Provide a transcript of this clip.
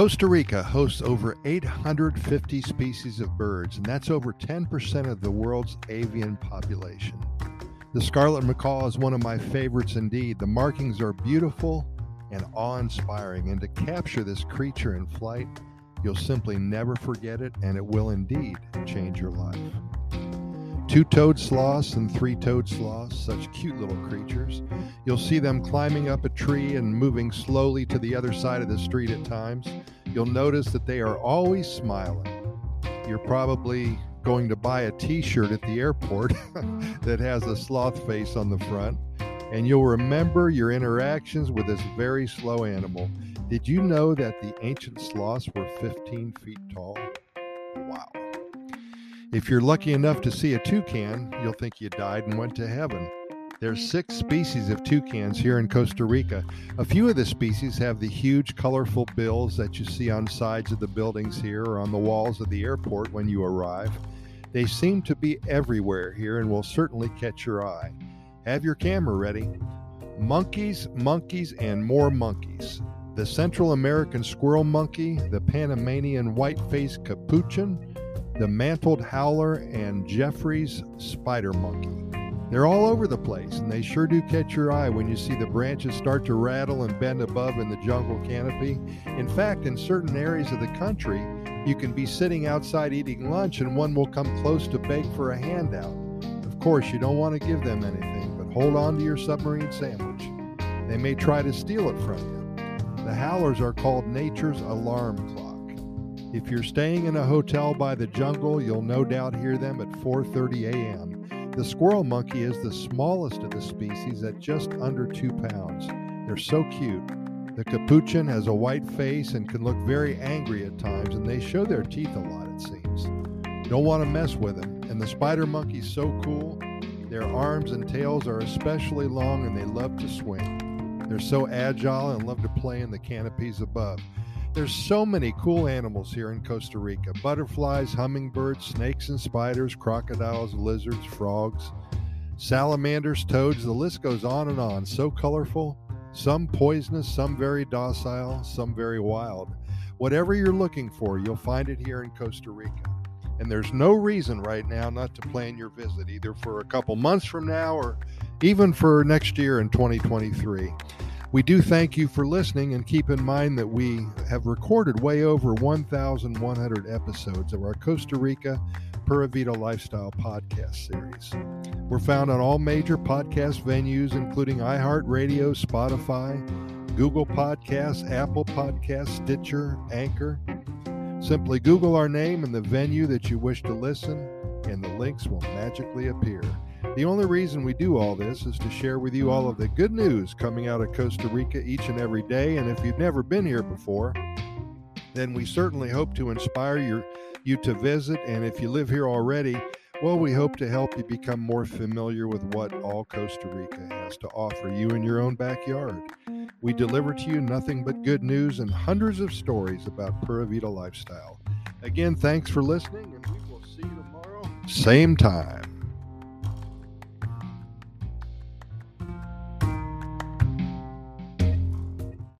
Costa Rica hosts over 850 species of birds, and that's over 10% of the world's avian population. The scarlet macaw is one of my favorites indeed. The markings are beautiful and awe inspiring, and to capture this creature in flight, you'll simply never forget it, and it will indeed change your life. Two toed sloths and three toed sloths, such cute little creatures. You'll see them climbing up a tree and moving slowly to the other side of the street at times. You'll notice that they are always smiling. You're probably going to buy a t shirt at the airport that has a sloth face on the front, and you'll remember your interactions with this very slow animal. Did you know that the ancient sloths were 15 feet tall? Wow. If you're lucky enough to see a toucan, you'll think you died and went to heaven. There's six species of toucans here in Costa Rica. A few of the species have the huge, colorful bills that you see on sides of the buildings here or on the walls of the airport when you arrive. They seem to be everywhere here and will certainly catch your eye. Have your camera ready. Monkeys, monkeys, and more monkeys. The Central American squirrel monkey, the Panamanian white-faced capuchin, the mantled howler, and Geoffroy's spider monkey. They're all over the place, and they sure do catch your eye when you see the branches start to rattle and bend above in the jungle canopy. In fact, in certain areas of the country, you can be sitting outside eating lunch and one will come close to beg for a handout. Of course, you don't want to give them anything, but hold on to your submarine sandwich. They may try to steal it from you. The howlers are called nature's alarm clock. If you're staying in a hotel by the jungle, you'll no doubt hear them at 4:30 a.m. The squirrel monkey is the smallest of the species at just under 2 pounds. They're so cute. The capuchin has a white face and can look very angry at times, and they show their teeth a lot, it seems. Don't want to mess with them. And the spider monkey's so cool. Their arms and tails are especially long and they love to swing. They're so agile and love to play in the canopies above. There's so many cool animals here in Costa Rica butterflies, hummingbirds, snakes and spiders, crocodiles, lizards, frogs, salamanders, toads. The list goes on and on. So colorful, some poisonous, some very docile, some very wild. Whatever you're looking for, you'll find it here in Costa Rica. And there's no reason right now not to plan your visit, either for a couple months from now or even for next year in 2023. We do thank you for listening and keep in mind that we have recorded way over 1,100 episodes of our Costa Rica Pura Vida Lifestyle podcast series. We're found on all major podcast venues, including iHeartRadio, Spotify, Google Podcasts, Apple Podcasts, Stitcher, Anchor. Simply Google our name and the venue that you wish to listen, and the links will magically appear. The only reason we do all this is to share with you all of the good news coming out of Costa Rica each and every day. And if you've never been here before, then we certainly hope to inspire your, you to visit. And if you live here already, well, we hope to help you become more familiar with what all Costa Rica has to offer you in your own backyard. We deliver to you nothing but good news and hundreds of stories about Pura Vida lifestyle. Again, thanks for listening, and we will see you tomorrow, same time.